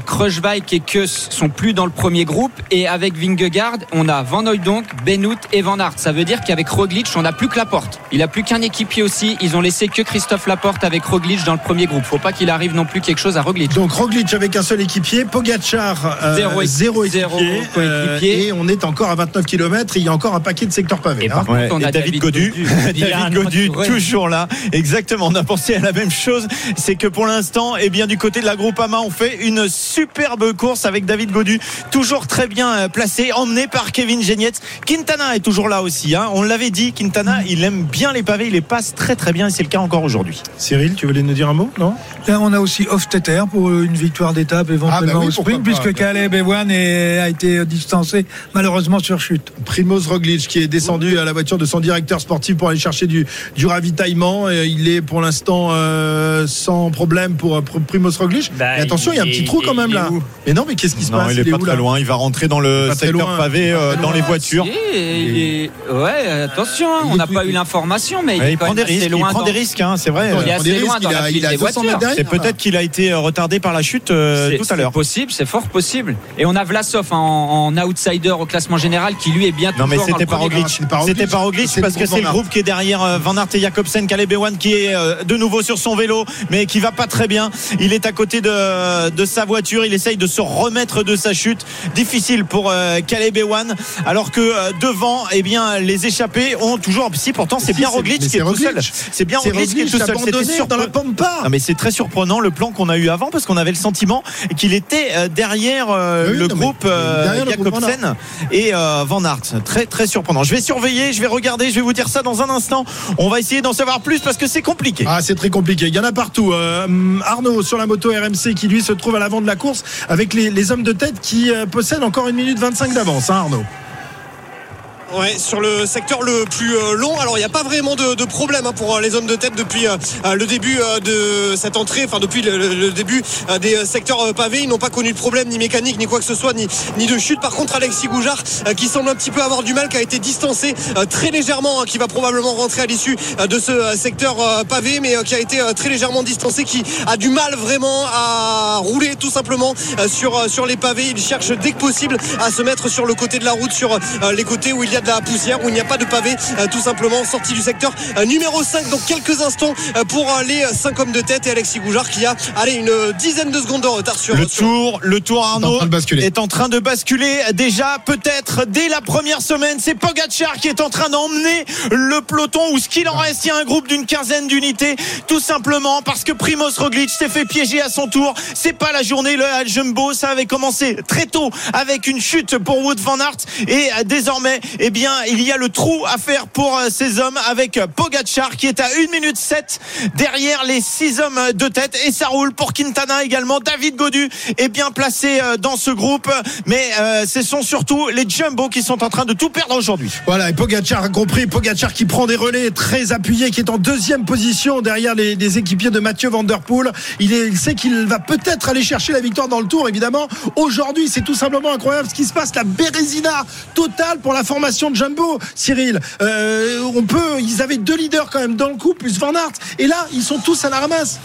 et Kuss sont plus dans le premier groupe, et avec Vingegaard, on a Van Hooydonk, Benoît et Van Aert. Ça veut dire qu'avec Roglic, on n'a plus que Laporte. Il a plus qu'un équipier aussi. Ils ont laissé que Christophe Laporte avec Roglic dans le premier groupe. Faut pas qu'il arrive non plus quelque chose à Roglic. Donc Roglic avec un seul équipier, Pogacar euh, Zéro zéro équipier, zéro euh, et on est encore à 29 km. Il y a encore un paquet de secteurs pavés. Et hein. par contre, on et a David, Godu, David Godu toujours là. Exactement. On a pensé à la même chose. C'est que pour l'instant, eh bien, du côté de la Groupama, on fait une superbe course avec David Godu, toujours très bien euh, placé, emmené par Kevin Genietz. Quintana est toujours là aussi. hein. On l'avait dit, Quintana, il aime bien les pavés, il les passe très très bien et c'est le cas encore aujourd'hui. Cyril, tu voulais nous dire un mot, non? Là, on a aussi Hofstetter pour une victoire d'étape éventuellement Ah, bah oui, au sprint, pas. puisque Caleb Ewan est- a été distancé malheureusement sur chute. Primoz Roglic qui est descendu à la voiture de son directeur sportif pour aller chercher du, du ravitaillement. Et il est pour l'instant euh, sans problème pour, pour Primoz Roglic. Bah, Et attention, il y a un petit est- trou quand même est là. Mais non, mais qu'est-ce qui se Non, passe? il est pas où, très loin. Il va rentrer dans le Pas secteur loin. pavé euh, dans les voitures. Est- Ouais, attention, hein, on est n'a pas eu l'information, mais il, Ouais, est il quand prend des risques. Il prend des risques, hein, c'est vrai. Il est Il des assez loin dans la a, a des 200 mètres voitures. derrière. C'est peut-être peut-être qu'il a été euh, retardé par la chute euh, tout à l'heure. C'est possible, c'est fort possible. Et on a Vlasov hein, en, en outsider au classement général qui lui est bien Non mais c'était premier Roglic, Roglic. c'était pas Roglic C'est parce que c'est le groupe qui est derrière euh, Van Aert et Jacobsen, Caleb Ewan qui est euh, de nouveau sur son vélo mais qui va pas très bien. Il est à côté de, de sa voiture, il essaye de se remettre de sa chute. Difficile pour euh, Caleb Ewan alors que euh, devant eh bien les échappés ont toujours si pourtant c'est Si, bien c'est- Roglic qui est c'est tout seul. Roglic. C'est bien C'est Roglic qui est Roglic tout seul. C'était dans la pampa. non mais c'est très surprenant le plan qu'on a eu avant parce qu'on avait le sentiment qu'il était euh, derrière euh, Oui, le non, mais groupe euh, derrière le groupe Van Jacobsen et Van Aert. Très très surprenant. Je vais surveiller, je vais regarder, je vais vous dire ça dans un instant. On va essayer d'en savoir plus parce que c'est compliqué. Ah, c'est très compliqué. Il y en a partout. Euh, Arnaud sur la moto RMC qui lui se trouve à l'avant de la course avec les, les hommes de tête qui possèdent encore une minute 25 d'avance, hein, Arnaud. Ouais, sur le secteur le plus euh, long. Alors, il n'y a pas vraiment de, de problème hein, pour euh, les hommes de tête depuis euh, le début de cette entrée, enfin depuis le, début des secteurs pavés. Ils n'ont pas connu de problème ni mécanique, ni quoi que ce soit, ni, ni de chute. Par contre, Alexis Goujard, qui semble un petit peu avoir du mal, qui a été distancé très légèrement, hein, qui va probablement rentrer à l'issue de ce secteur pavé, mais qui a été très légèrement distancé, qui a du mal vraiment à rouler tout simplement sur, sur les pavés. Il cherche dès que possible à se mettre sur le côté de la route, sur les côtés où il y a de la poussière, où il n'y a pas de pavé, euh, tout simplement sorti du secteur euh, numéro 5. Donc quelques instants euh, pour les 5 hommes de tête et Alexis Goujard qui a allez, une dizaine de secondes de retard sur Le sur- tour, le tour Arnaud en est en train de basculer déjà peut-être dès la première semaine. C'est Pogacar qui est en train d'emmener le peloton ou ce qu'il en reste. Il y a un groupe d'une quinzaine d'unités, tout simplement parce que Primoz Roglic s'est fait piéger à son tour. C'est pas la journée le Jumbo, ça avait commencé très tôt avec une chute pour Wood van Aert et désormais, eh bien, il y a le trou à faire pour euh, ces hommes avec euh, Pogacar qui est à 1 minute 7 derrière les 6 hommes de tête et ça roule pour Quintana également. David Godu est bien placé euh, dans ce groupe, mais ce sont surtout les Jumbo qui sont en train de tout perdre aujourd'hui. Voilà, et Pogacar a compris. Pogacar qui prend des relais très appuyés, qui est en deuxième position derrière les, équipiers de Mathieu Van Der Poel. Il, il sait qu'il va peut-être aller chercher la victoire dans le tour, évidemment. Aujourd'hui, c'est tout simplement incroyable ce qui se passe. La bérésina totale pour la formation de Jumbo, Cyril. Euh, on peut, ils avaient deux leaders quand même dans le coup, plus Van Aert. Et là, ils sont tous à la ramasse.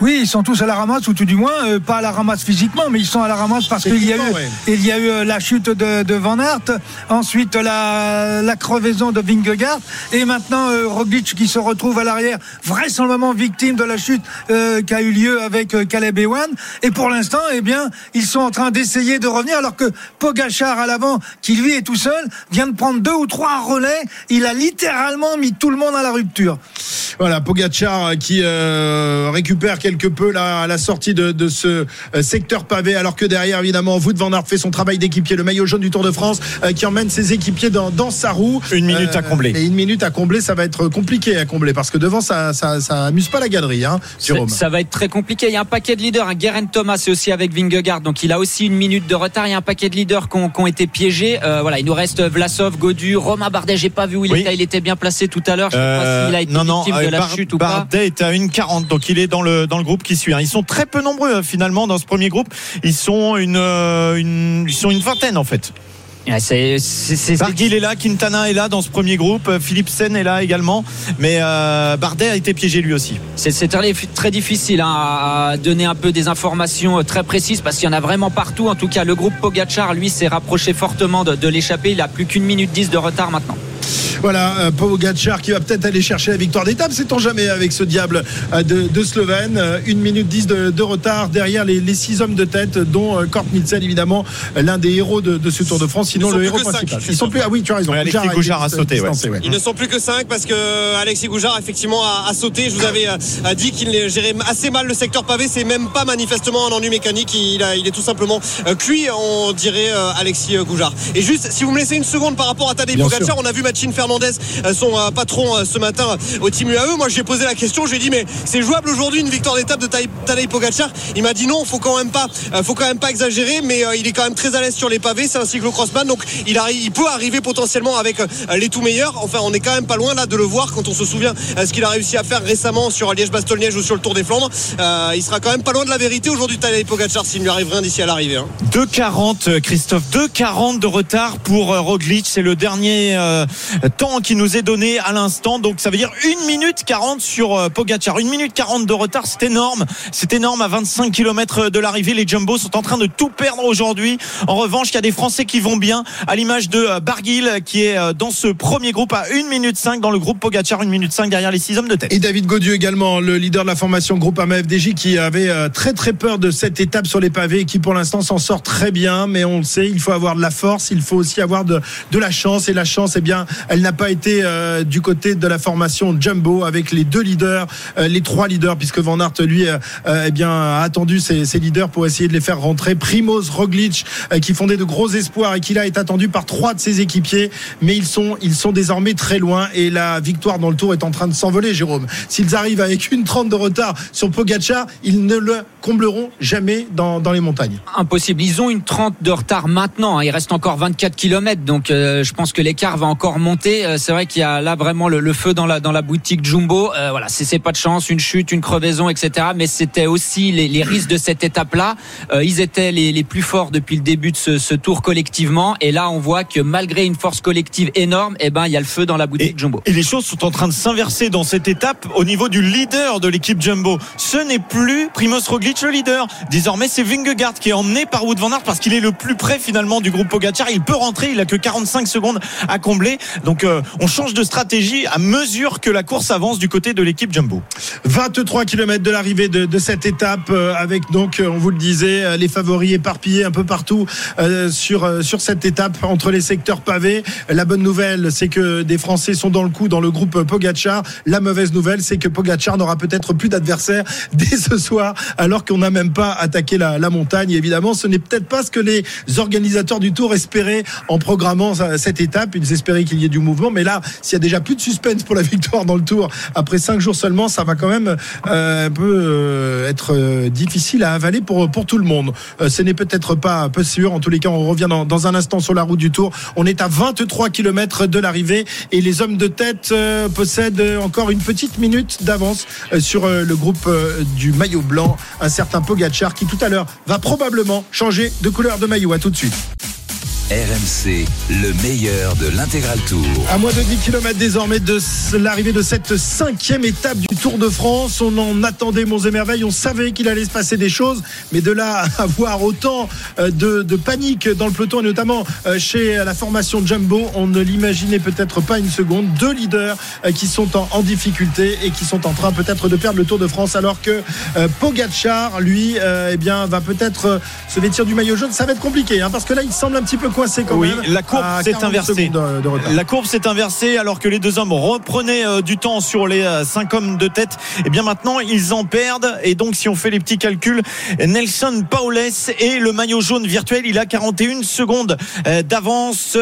Oui, ils sont tous à la ramasse, ou tout du moins, euh, pas à la ramasse physiquement, mais ils sont à la ramasse parce qu'il y a eu, Techniquement, ouais. il y a eu euh, la chute de, de Van Aert, ensuite la, la crevaison de Vingegaard, et maintenant euh, Roglic qui se retrouve à l'arrière, vraisemblablement victime de la chute euh, qui a eu lieu avec Caleb Ewan. Et pour l'instant, eh bien, ils sont en train d'essayer de revenir, alors que Pogachar à l'avant, qui lui est tout seul, vient de prendre deux ou trois relais. Il a littéralement mis tout le monde à la rupture. Voilà, Pogacar qui euh, récupère quelque peu la sortie de, de ce euh, secteur pavé, alors que derrière, évidemment, Wout van Aert fait son travail d'équipier, le maillot jaune du Tour de France, euh, qui emmène ses équipiers dans, dans sa roue. Une minute à combler. Et une minute à combler, ça va être compliqué à combler, parce que devant, ça, ça, ça amuse pas la galerie, hein, Jérôme. Ça, ça va être très compliqué. Il y a un paquet de leaders. Un Guerin Thomas est aussi avec Vingegaard, donc il a aussi une minute de retard. Il y a un paquet de leaders qui ont, qui ont été piégés. Euh, voilà, il nous reste Vlasov, Godu, Romain Bardet. J'ai pas vu où il Oui. était. Il était bien placé tout à l'heure. Je sais Euh, pas s'il a été non, non, victime de euh, la Bar- chute ou pas. Bardet est à une 40, donc il est dans le dans le groupe qui suit. hein. Ils sont très peu nombreux euh, finalement dans ce premier groupe. Ils sont une, euh, une ils sont une vingtaine en fait. C'est- Barguil est là, Quintana est là dans ce premier groupe, euh, Philipsen est là également, mais euh, Bardet a été piégé lui aussi. C'est très, très difficile hein, à donner un peu des informations euh, très précises parce qu'il y en a vraiment partout. En tout cas, le groupe Pogachar, lui, s'est rapproché fortement de, de l'échappée. Il a plus qu'une minute 10 de retard maintenant. Voilà, euh, Pogacar qui va peut-être aller chercher la victoire d'étape, sait-on jamais avec ce diable euh, de, de Slovène. Euh, Une minute 10 de, de retard derrière les, les six hommes de tête, dont euh, Kort Nielsen, évidemment, l'un des héros de, de ce Tour de France, sinon le héros principal. Ils sont plus, ah oui, tu as raison. Ouais, Alexis été Goujard a sauté, ouais. distancé, ouais. Ils ne sont plus que 5 parce que Alexis Goujard effectivement a, a sauté. Je vous avais dit qu'il gérait assez mal le secteur pavé. C'est même pas manifestement un ennui mécanique. Il, a- il est tout simplement cuit, on dirait Alexis Goujard. Et juste, si vous me laissez une seconde par rapport à Tadej Pogacar, on a vu Machine Fernandez, euh, son euh, patron euh, ce matin au team UAE. Moi, je lui ai posé la question. Je lui ai dit, mais c'est jouable aujourd'hui une victoire d'étape de Tadej- Pogacar? Il m'a dit non, faut quand même pas, faut quand même pas exagérer. Mais il est quand même très à l'aise sur les pavés. C'est un cyclocrossman, donc il, peut arriver potentiellement avec les tout meilleurs. Enfin, on est quand même pas loin là de le voir quand on se souvient ce qu'il a réussi à faire récemment sur Liège-Bastogne-Liège ou sur le Tour des Flandres. Il sera quand même pas loin de la vérité aujourd'hui Tadej Pogacar s'il ne lui arrive rien d'ici à l'arrivée. hein. 2,40 euh, Christophe, 2,40 de retard pour Roglic. C'est le dernier temps qui nous est donné à l'instant. Donc ça veut dire 1 minute 40 sur euh, Pogacar. 1 minute 40 de retard, c'est énorme. C'est énorme à 25 km de l'arrivée. Les Jumbo sont en train de tout perdre aujourd'hui. En revanche, il y a des Français qui vont bien, à l'image de euh, Barguil qui est euh, dans ce premier groupe à 1 minute 5 dans le groupe Pogacar, 1 minute 5 derrière les 6 hommes de tête. Et David Gaudieu également, le leader de la formation groupe AMA FDJ qui avait euh, très très peur de cette étape sur les pavés et qui pour l'instant s'en sort très bien. Mais on le sait, il faut avoir de la force, il faut aussi avoir de, de la chance. Et la chance, eh bien, elle n'a pas été euh, du côté de la formation Jumbo avec les deux leaders, euh, les trois leaders, puisque Van Aert, lui, euh, eh bien, a attendu ses, leaders pour essayer de les faire rentrer. Primoz Roglic, qui fondait de gros espoirs et qui là est attendu par trois de ses équipiers. Mais ils sont, ils sont désormais très loin et la victoire dans le tour est en train de s'envoler, Jérôme. S'ils arrivent avec une 30 de retard sur Pogacar, ils ne le combleront jamais dans, dans les montagnes. Impossible. Ils ont une 30 de retard maintenant. hein. Il reste encore 24 km, donc je pense que l'écart va encore monter. Euh, c'est vrai qu'il y a là vraiment le, le feu dans la dans la boutique Jumbo. Euh, voilà, c'est pas de chance, une chute, une crevaison, etc. Mais c'était aussi les, les risques de cette étape-là. Euh, ils étaient les, les plus forts depuis le début de ce, ce tour collectivement. Et là, on voit que malgré une force collective énorme, eh ben il y a le feu dans la boutique Jumbo. Et les choses sont en train de s'inverser dans cette étape au niveau du leader de l'équipe Jumbo. Ce n'est plus Primoz Roglic le leader. Désormais, c'est Vingegaard qui est emmené par Wout van Aert parce qu'il est le plus près finalement du groupe Pogacar. Il peut rentrer, il a que 45 secondes à combler. Donc euh, on change de stratégie à mesure que la course avance du côté de l'équipe Jumbo. 23 km de l'arrivée de, cette étape euh, avec donc, euh, on vous le disait, les favoris éparpillés un peu partout sur, cette étape entre les secteurs pavés. La bonne nouvelle, c'est que des Français sont dans le coup dans le groupe Pogacar. La mauvaise nouvelle, c'est que Pogacar n'aura peut-être plus d'adversaires dès ce soir alors qu'on n'a même pas attaqué la, montagne. Évidemment, ce n'est peut-être pas ce que les organisateurs du Tour espéraient en programmant cette étape. Ils espéraient qu'il y ait du mouvement. Mais là, s'il y a déjà plus de suspense pour la victoire dans le Tour après cinq jours seulement, ça va quand même euh, un peu euh, être euh, difficile à avaler pour, tout le monde. Ce n'est peut-être pas peu sûr. En tous les cas, on revient dans, un instant sur la route du Tour. On est à 23 km de l'arrivée et les hommes de tête possèdent encore une petite minute d'avance sur le groupe du maillot blanc, un certain Pogacar qui tout à l'heure va probablement changer de couleur de maillot. À tout de suite. RMC, le meilleur de l'intégral tour. À moins de 10 km désormais de l'arrivée de cette cinquième étape du Tour de France, on en attendait monts et merveilles, on savait qu'il allait se passer des choses, mais de là à avoir autant euh, de, panique dans le peloton et notamment euh, chez la formation Jumbo, on ne l'imaginait peut-être pas une seconde. Deux leaders euh, qui sont en, difficulté et qui sont en train peut-être de perdre le Tour de France, alors que Pogacar, lui, eh bien, va peut-être se vêtir du maillot jaune. Ça va être compliqué, hein, parce que là, il semble un petit peu coincé quand Oui, même. la courbe s'est 40 inversée. de- de. La courbe s'est inversée alors que les deux hommes reprenaient euh, du temps sur les euh, cinq hommes de tête. Et bien maintenant, ils en perdent. Et donc, si on fait les petits calculs, Nelson Paules et le maillot jaune virtuel, il a 41 secondes euh, d'avance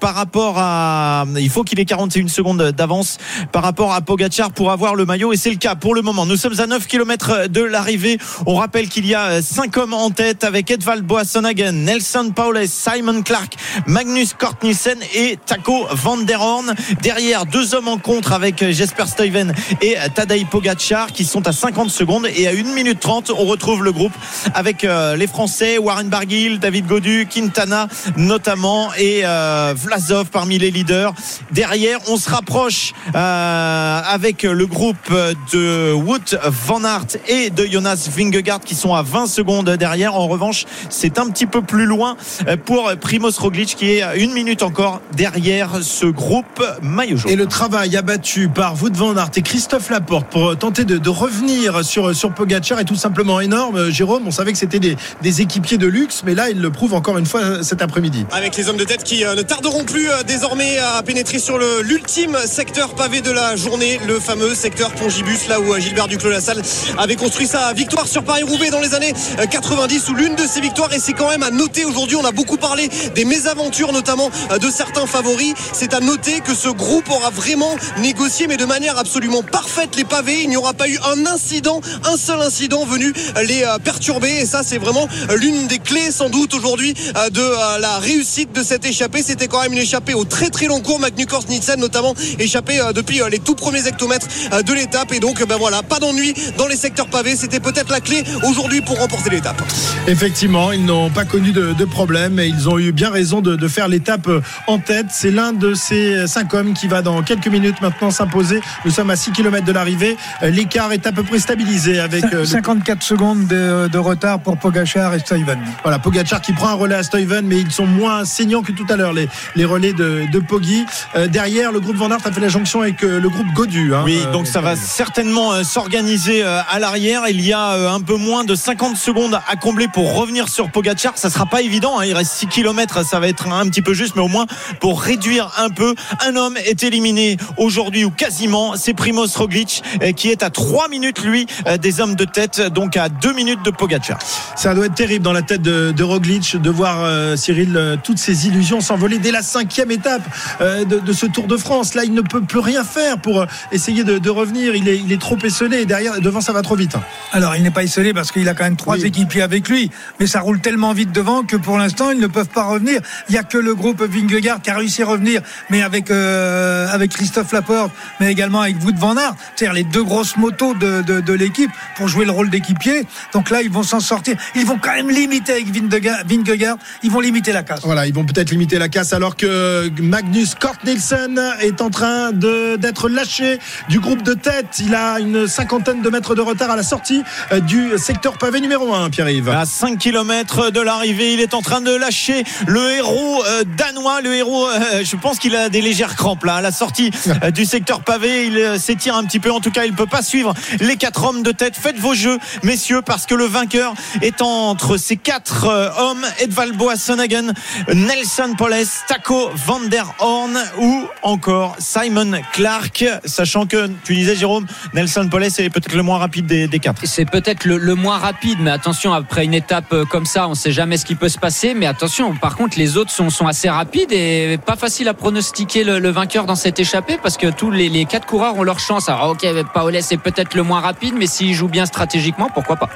par rapport à. Il faut qu'il ait 41 secondes d'avance par rapport à Pogachar pour avoir le maillot. Et c'est le cas pour le moment. Nous sommes à 9 km de l'arrivée. On rappelle qu'il y a 5 hommes en tête avec Edvald Boasson-Hagen, Nelson Paules, Simon Clark, Magnus Kortnissen et Taco Van der Horn. Derrière, deux hommes en contre avec Jesper Stuyven et Tadej Pogacar qui sont à 50 secondes. Et à 1 minute 30, on retrouve le groupe avec euh, les Français, Warren Barguil, David Godu, Quintana notamment et euh, Vlasov parmi les leaders. Derrière, on se rapproche euh, avec le groupe de Wout Van Aert et de Jonas Vingegaard qui sont à 20 secondes derrière. En revanche, c'est un petit peu plus loin pour Primoz Roglic qui est à une minute encore derrière ce groupe maillot jaune. Et le travail abattu par Wout van Aert et Christophe Laporte pour tenter de, de revenir sur, sur Pogacar est tout simplement énorme. Jérôme, on savait que c'était des, des équipiers de luxe, mais là, il le prouve encore une fois cet après-midi. Avec les hommes de tête qui euh, ne tarderont plus euh, désormais à pénétrer sur le- l'ultime secteur pavé de la journée, le fameux secteur Pongibus, là où euh, Gilbert Duclos-Lassalle avait construit sa victoire sur Paris-Roubaix dans les années euh, 90 ou l'une de ses victoires. Et c'est quand même à noter aujourd'hui, on a beaucoup parlé des mésaventures, notamment euh, de certains favoris. C'est à noter que ce groupe aura vraiment négocié, mais de manière absolument parfaite, les pavés. Il n'y aura pas eu un incident, un seul incident venu euh, les euh, perturber. Et ça, c'est vraiment l'une des clés, sans doute, aujourd'hui, de la réussite de cette échappée. C'était quand même une échappée au très très long cours. Magnus Nielsen, notamment, échappé depuis les tout premiers hectomètres de l'étape. Et donc, ben voilà, pas d'ennui dans les secteurs pavés. C'était peut-être la clé aujourd'hui pour remporter l'étape. Effectivement, ils n'ont pas connu de, de problème et ils ont eu eu bien raison de, de faire l'étape euh, en tête. C'est l'un de ces cinq hommes qui va dans quelques minutes maintenant s'imposer. Nous sommes à 6 km de l'arrivée. Euh, L'écart est à peu près stabilisé avec euh, le 54 secondes de, de retard pour Pogachar et Stuyven. Voilà, Pogacar qui prend un relais à Stuyven, mais ils sont moins saignants que tout à l'heure, les, les relais de, de Poggi. Euh, derrière, le groupe Van Aert a fait la jonction avec euh, le groupe Godu. hein. Oui, Euh, donc ça va certainement euh, s'organiser euh, à l'arrière. Il y a euh, un peu moins de 50 secondes à combler pour revenir sur Pogachar. Ça sera pas évident. hein. Il reste 6 km. Ça va être un petit peu juste, mais au moins pour réduire un peu. Un homme est éliminé aujourd'hui ou quasiment. C'est Primoz Roglic euh, qui est à 3 minutes, lui, euh, des hommes de tête. Donc à 2 minutes de Pogachar. Ça doit être terrible dans la tête de, de Roglic de voir euh, Cyril euh, toutes ses illusions s'envoler dès la cinquième étape euh, de, de ce Tour de France. Là, il ne peut plus rien faire pour essayer de, de revenir. Il est, il est trop esselé. Derrière, devant, ça va trop vite. hein. Alors, il n'est pas isolé parce qu'il a quand même trois Oui. équipiers avec lui, mais ça roule tellement vite devant que pour l'instant, ils ne peuvent pas revenir. Il n'y a que le groupe Vingegaard qui a réussi à revenir, mais avec euh, avec Christophe Laporte, mais également avec Wout van Aert, c'est-à-dire les deux grosses motos de, de, de l'équipe pour jouer le rôle d'équipier. Donc là, ils vont s'en sortir. Ils vont quand même limiter avec Vingegaard, Vingegaard ils vont limiter la casse. Voilà, ils vont peut-être limiter la casse alors que Magnus Kort Nielsen est en train de d'être lâché du groupe de tête. Il a une cinquantaine de mètres de retard à la sortie euh, du secteur pavé numéro 1, Pierre-Yves. À 5 km de l'arrivée, il est en train de lâcher le héros euh, danois. Le héros, euh, je pense qu'il a des légères crampes là. À la sortie euh, du secteur pavé, il s'étire un petit peu. En tout cas, il peut pas suivre les quatre hommes de tête. Faites vos jeux, messieurs, parce que le vainqueur est entre ces quatre hommes Edvald Boasson-Hagen, Nelson Poles, Taco Van der Horn ou encore Simon Clark. Sachant que tu disais, Jérôme, Nelson Poles est peut-être le moins rapide des, quatre. C'est peut-être le, moins rapide, mais attention, après une étape comme ça, on ne sait jamais ce qui peut se passer. Mais attention, par contre, les autres sont, sont assez rapides et pas facile à pronostiquer le, le vainqueur dans cette échappée parce que tous les, les quatre coureurs ont leur chance. Alors, ok, Paoles est peut-être le moins rapide, mais s'il joue bien stratégiquement, pourquoi pas?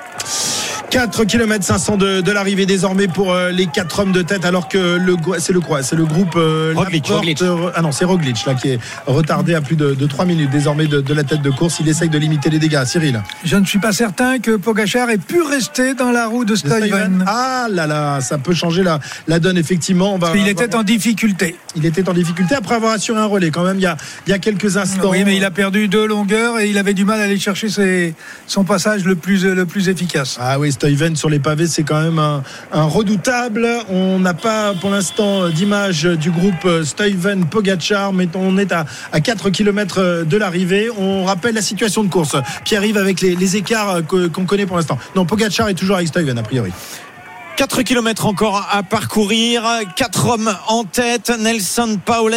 4 km 500 de, de l'arrivée désormais pour euh, les quatre hommes de tête alors que le c'est le quoi? C'est le groupe euh, Roglic, Laporte, Roglic. ah non c'est Roglic là qui est retardé à plus de, de 3 minutes désormais de, de la tête de course il essaye de limiter les dégâts Cyril Je ne suis pas certain que Pogachar ait pu rester dans la roue de Stuyven. ah là là ça peut changer la, la donne effectivement on va, va était en difficulté. il était en difficulté après avoir assuré un relais quand même il y a, il y a quelques instants Oui, mais il a perdu deux longueurs et il avait du mal à aller chercher ses- son passage le plus, le plus efficace. Ah oui, Stuyven sur les pavés, c'est quand même un, un redoutable. On n'a pas pour l'instant d'image du groupe Stuyven Pogachar, mais on est à, à 4 km de l'arrivée. On rappelle la situation de course. Pierre-Yves avec les, les écarts qu'on connaît pour l'instant. Non, Pogachar est toujours avec Stuyven, a priori. 4 km encore à parcourir. 4 hommes en tête. Nelson Paules,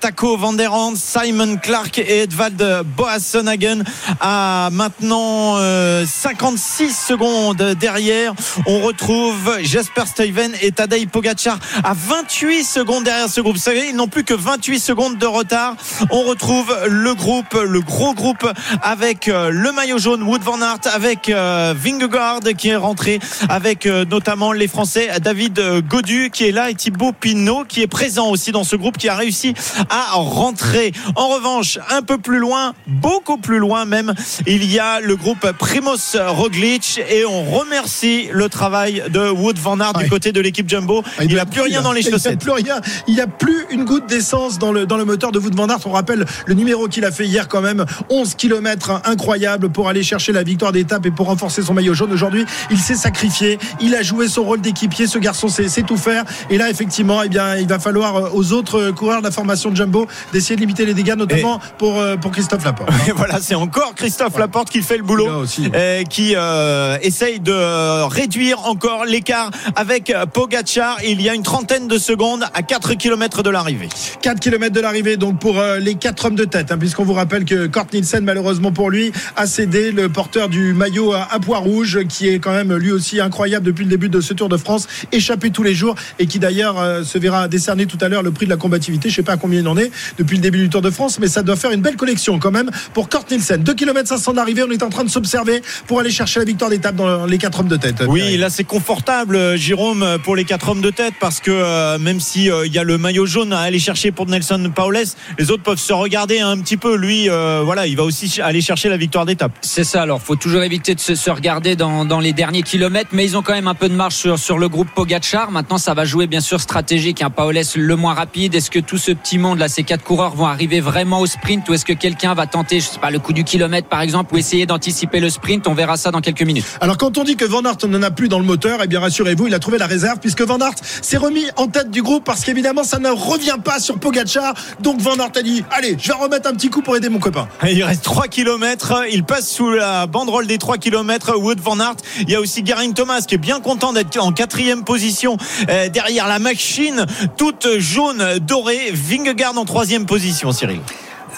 Taco Van Simon Clark et Edvald Boasson-Hagen à maintenant euh, 56 secondes derrière. On retrouve Jasper Stuyven et Tadej Pogacar à 28 secondes derrière ce groupe. Vous savez, ils n'ont plus que 28 secondes de retard. On retrouve le groupe, le gros groupe avec euh, le maillot jaune Wood Van Aert, avec euh, Vingegaard qui est rentré, avec euh, notamment les Français David Godu qui est là et Thibaut Pinot qui est présent aussi dans ce groupe qui a réussi à rentrer. En revanche, un peu plus loin, beaucoup plus loin même, il y a le groupe Primoz Roglic et on remercie le travail de Wood Van Aert du côté de l'équipe Jumbo. Ah, Il n'a plus rien là. dans les Il n'y a chaussettes. plus rien. Il n'y a plus une goutte d'essence dans le, dans le moteur de Wout van Aert. On rappelle le numéro qu'il a fait hier quand même. 11 km incroyable pour aller chercher la victoire d'étape et pour renforcer son maillot jaune. Aujourd'hui, il s'est sacrifié. Il a joué son rôle d'équipier. Ce garçon sait, sait tout faire. Et là, effectivement, eh bien, il va falloir euh, aux autres coureurs de la formation Jumbo d'essayer de limiter les dégâts, notamment pour, euh, pour Christophe Laporte. Et voilà, c'est encore Christophe Laporte qui fait le boulot, euh, qui euh, essaye de euh, réduire encore l'écart avec euh, Pogacar. Il y a une trentaine de secondes à 4 km de l'arrivée. 4 km de l'arrivée donc pour euh, les quatre hommes de tête hein, puisqu'on vous rappelle que Kort Nielsen malheureusement pour lui a cédé le porteur du maillot à, à poids rouge qui est quand même lui aussi incroyable depuis le début de ce Tour de France échappé tous les jours et qui d'ailleurs euh, se verra décerner tout à l'heure le prix de la combativité je sais pas à combien il en est depuis le début du Tour de France mais ça doit faire une belle collection quand même pour Kort Nielsen 2 km 500 d'arrivée on est en train de s'observer pour aller chercher la victoire d'étape dans les quatre hommes de tête Oui, là c'est confortable, euh, Jérôme, euh, pour les quatre hommes de tête, parce que euh, même si euh, il y a le maillot jaune à aller chercher pour Nelson Paules, les autres peuvent se regarder un petit peu. Lui, euh, voilà, il va aussi aller chercher la victoire d'étape. C'est ça, alors faut toujours éviter de se, se regarder dans, dans les derniers kilomètres, mais ils ont quand même un peu de marge sur, sur le groupe Pogachar. Maintenant, ça va jouer bien sûr stratégique. Hein. Paoles le moins rapide. Est-ce que tout ce petit monde là, ces quatre coureurs vont arriver vraiment au sprint ou est-ce que quelqu'un va tenter, je sais pas, le coup du kilomètre par exemple, ou essayer d'anticiper le sprint? On verra ça dans quelques minutes. Alors quand on dit que Van Aert n'en a plus dans le moteur, eh bien rassurez-vous, il a trouvé la réserve puisque Van Aert s'est remis en tête du groupe parce qu'évidemment ça ne revient pas sur Pogacar. Donc Van Aert a dit allez, je vais remettre un petit coup pour aider mon copain. Il reste 3 km. Il passe sous la banderole des 3 km. Wood Van Aert. Il y a aussi Geraint Thomas qui est bien content d'être en quatrième position euh, derrière la machine toute jaune dorée. Vingegaard en troisième position, Cyril.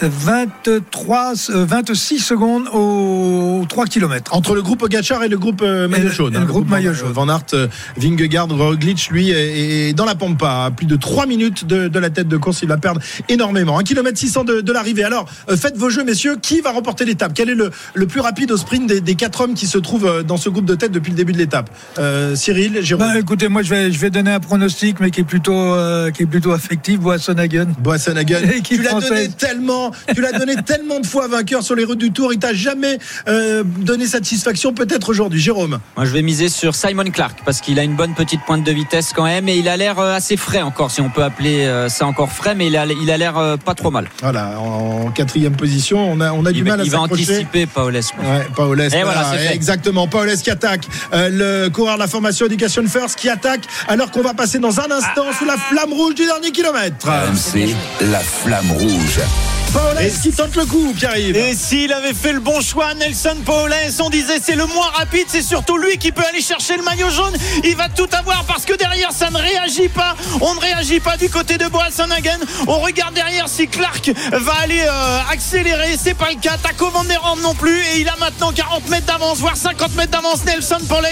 23, euh, 26 secondes aux 3 km. Entre le groupe Pogacar et le groupe euh, maillot jaune. hein, le groupe maillot euh, jaune. Van Aert, euh, Vingegaard, Roglic, lui, est dans la pampa. À plus de 3 minutes de, de la tête de course, il va perdre énormément. 1 km 600 de, de l'arrivée. Alors, euh, faites vos jeux, messieurs. Qui va remporter l'étape? Quel est le, le plus rapide au sprint des, des quatre hommes qui se trouvent euh, dans ce groupe de tête depuis le début de l'étape? Euh, Cyril, Jérôme? Bah, écoutez, moi je vais, je vais donner un pronostic, mais qui est plutôt, euh, qui est plutôt affectif. Boissonhagen. Boissonhagen. L'équipe Tu l'as donné française. Tu l'as donné tellement de fois vainqueur sur les routes du Tour. Il t'a jamais euh, donné satisfaction. Peut-être aujourd'hui, Jérôme. Moi, je vais miser sur Simon Clark parce qu'il a une bonne petite pointe de vitesse quand même et il a l'air euh, assez frais encore, si on peut appeler euh, ça encore frais, mais il a il a l'air pas trop mal. Voilà, en quatrième position, on a, on a du mal à il va anticiper Paoles. Ouais, Paoles, Et voilà, c'est exactement. Paoles qui attaque. Euh, le coureur de la formation Education First qui attaque alors qu'on va passer dans un instant sous la flamme rouge du dernier kilomètre. RMC, la flamme rouge. Paoles Et- qui tente le coup, Pierre-Yves. Et s'il avait fait le bon choix, Nelson Paoles, on disait c'est le moins rapide, c'est surtout lui qui peut aller chercher le maillot jaune. Il va tout avoir parce que derrière ça ne réagit pas. On ne réagit pas du côté de Boasson-Hagen. On regarde derrière si Clark va aller euh, accélérer. C'est pas le cas. Taco Van der non plus. Et il a maintenant 40 mètres d'avance, voire 50 mètres d'avance. Nelson Paoles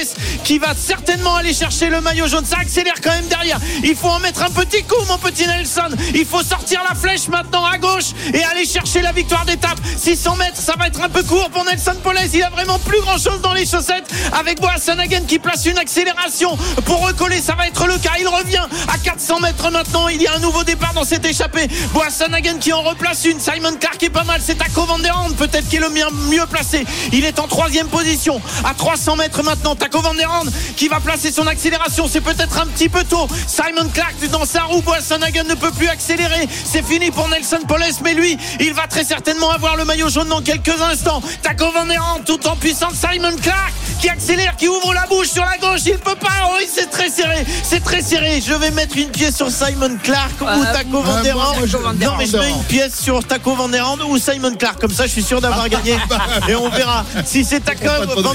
qui va certainement aller chercher le maillot jaune. Ça accélère quand même derrière. Il faut en mettre un petit coup, mon petit Nelson. Il faut sortir la flèche maintenant à gauche et aller chercher la victoire d'étape. 600 mètres, ça va être un peu court pour Nelson Paulès. Il a vraiment plus grand chose dans les chaussettes. Avec Boasson-Hagen qui place une accélération pour recoller, ça va être le cas. Il revient à 400 mètres maintenant. Il y a un nouveau départ dans cette échappée. Boasson-Hagen qui en replace une. Simon Clark est pas mal. C'est Taco Van der Horn peut-être qui est le mieux, placé. Il est en troisième position à 300 mètres maintenant. Taco Van der Horn qui va placer son accélération. C'est peut-être un petit peu tôt. Simon Clark dans sa roue. Boasson-Hagen ne peut plus accélérer. C'est fini pour Nelson Paulès. Mais lui, il va très certainement avoir le maillot jaune dans quelques instants. Taco Van tout en puissance. Simon Clark qui accélère, qui ouvre la bouche sur la gauche. Il peut pas. Oui, c'est très serré. C'est très serré. Je vais mettre une pièce sur Simon Clark ou Euh, Taco euh, Van moi, moi, je- Non, mais je mets une pièce sur Taco Van ou Simon Clark. Comme ça, je suis sûr d'avoir gagné. Et on verra si c'est Taco Van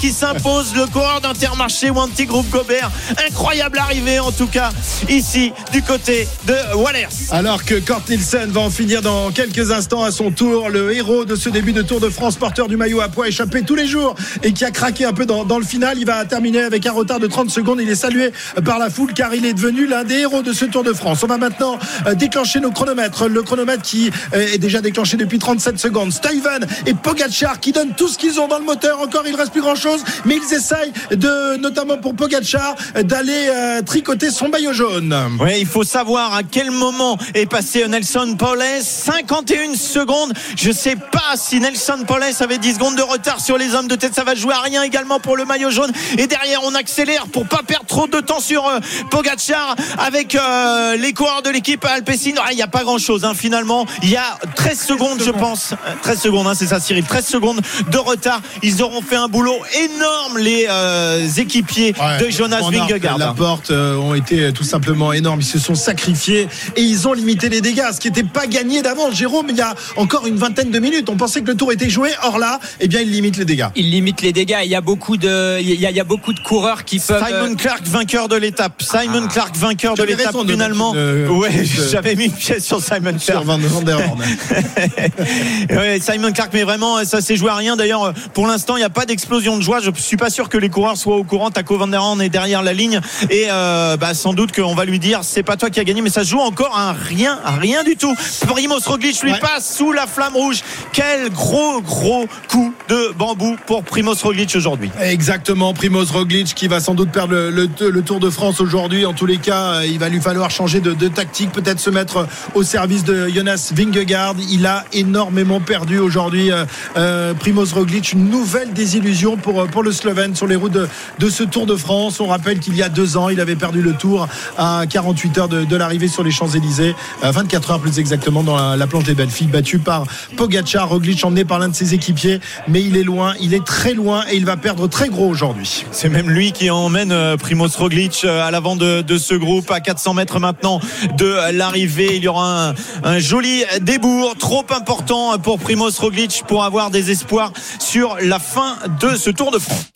qui s'impose, le coureur d'Intermarché ou anti-groupe Gobert. Incroyable arrivée, en tout cas, ici, du côté de Wallers. Alors que Kort Nielsen va en finir dans quelques instants à son tour, le héros de ce début de Tour de France, porteur du maillot à poids échappé tous les jours et qui a craqué un peu dans, le final. Il va terminer avec un retard de 30 secondes. Il est salué par la foule car il est devenu l'un des héros de ce Tour de France. On va maintenant euh, déclencher nos chronomètres. Le chronomètre qui euh, est déjà déclenché depuis 37 secondes. Steven et Pogacar qui donnent tout ce qu'ils ont dans le moteur. Encore, il reste plus grand chose, mais ils essayent de, notamment pour Pogacar, d'aller euh, tricoter son maillot jaune. Oui, il faut savoir à quel moment est passé Nelson Paulès. 51 secondes. Je sais pas si Nelson Paulès avait 10 secondes de retard sur les hommes de tête. Ça va jouer à rien également pour le maillot jaune. Et derrière, on accélère pour pas perdre trop de temps sur euh, Pogacar avec euh, les coureurs de l'équipe Alpecin. Ah, Il n'y a pas grand chose finalement. Il y a 13 secondes, je pense. Euh, 13 secondes, hein, c'est ça, Cyril. 13 secondes de retard. Ils auront fait un boulot énorme, les euh, équipiers de Jonas Vingegaard. Laporte euh, ont été tout simplement énormes. Ils se sont sacrifiés et ils ont limité les dégâts, ce qui n'était pas gagné d'avance. Jérôme, il y a encore une vingtaine de minutes, on pensait que le tour était joué. Or là, eh bien, il limite les dégâts. Il limite les dégâts. Il y a beaucoup de, il y a, il y a beaucoup de coureurs qui peuvent. Simon Clark vainqueur de l'étape. Simon Clark vainqueur de l'étape de finalement. une, euh, ouais, euh, j'avais mis une pièce sur Simon Sur Clark. Der Horn. Ouais, Simon Clark, mais vraiment, ça s'est joué à rien. D'ailleurs, pour l'instant, il n'y a pas d'explosion de joie. Je suis pas sûr que les coureurs soient au courant. Taco Van der Horn est derrière la ligne et euh, bah, sans doute qu'on va lui dire c'est pas toi qui as gagné, mais ça se joue encore à rien, à rien du tout. Primoz Roglic lui Ouais. passe sous la flamme rouge. Quel gros gros coup de bambou pour Primoz Roglic aujourd'hui. Exactement, Primoz Roglic qui va sans doute perdre le, Tour de France aujourd'hui. En tous les cas, euh, il va lui falloir changer de, tactique, peut-être se mettre au service de Jonas Vingegaard. Il a énormément perdu aujourd'hui. euh, euh, Primoz Roglic, une nouvelle désillusion pour, euh, le Slovène sur les routes de, ce Tour de France. On rappelle qu'il y a deux ans, il avait perdu le Tour à 48 heures de, l'arrivée sur les Champs-Élysées, à 24 heures plus exactement dans la, la planche des belles filles, battu par Pogacar. Roglic emmené par l'un de ses équipiers, mais il est loin, il est très loin et il va perdre très gros aujourd'hui. C'est même lui qui emmène euh, Primoz Roglic euh, à l'avant de, de ce groupe à 400 mètres maintenant de l'arrivée. Il y aura un, un joli débours trop important pour Primoz Roglic pour avoir des espoirs sur la fin de ce Tour de France.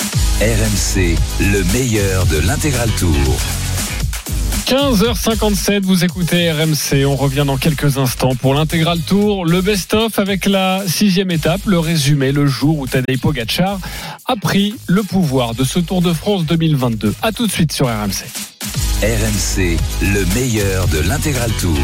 RMC, le meilleur de l'intégral tour. 15h57, vous écoutez RMC. On revient dans quelques instants pour l'intégral tour, le best-of avec la sixième étape, le résumé, le jour où Tadej Pogacar a pris le pouvoir de ce Tour de France 2022. A tout de suite sur RMC. RMC, le meilleur de l'intégral tour.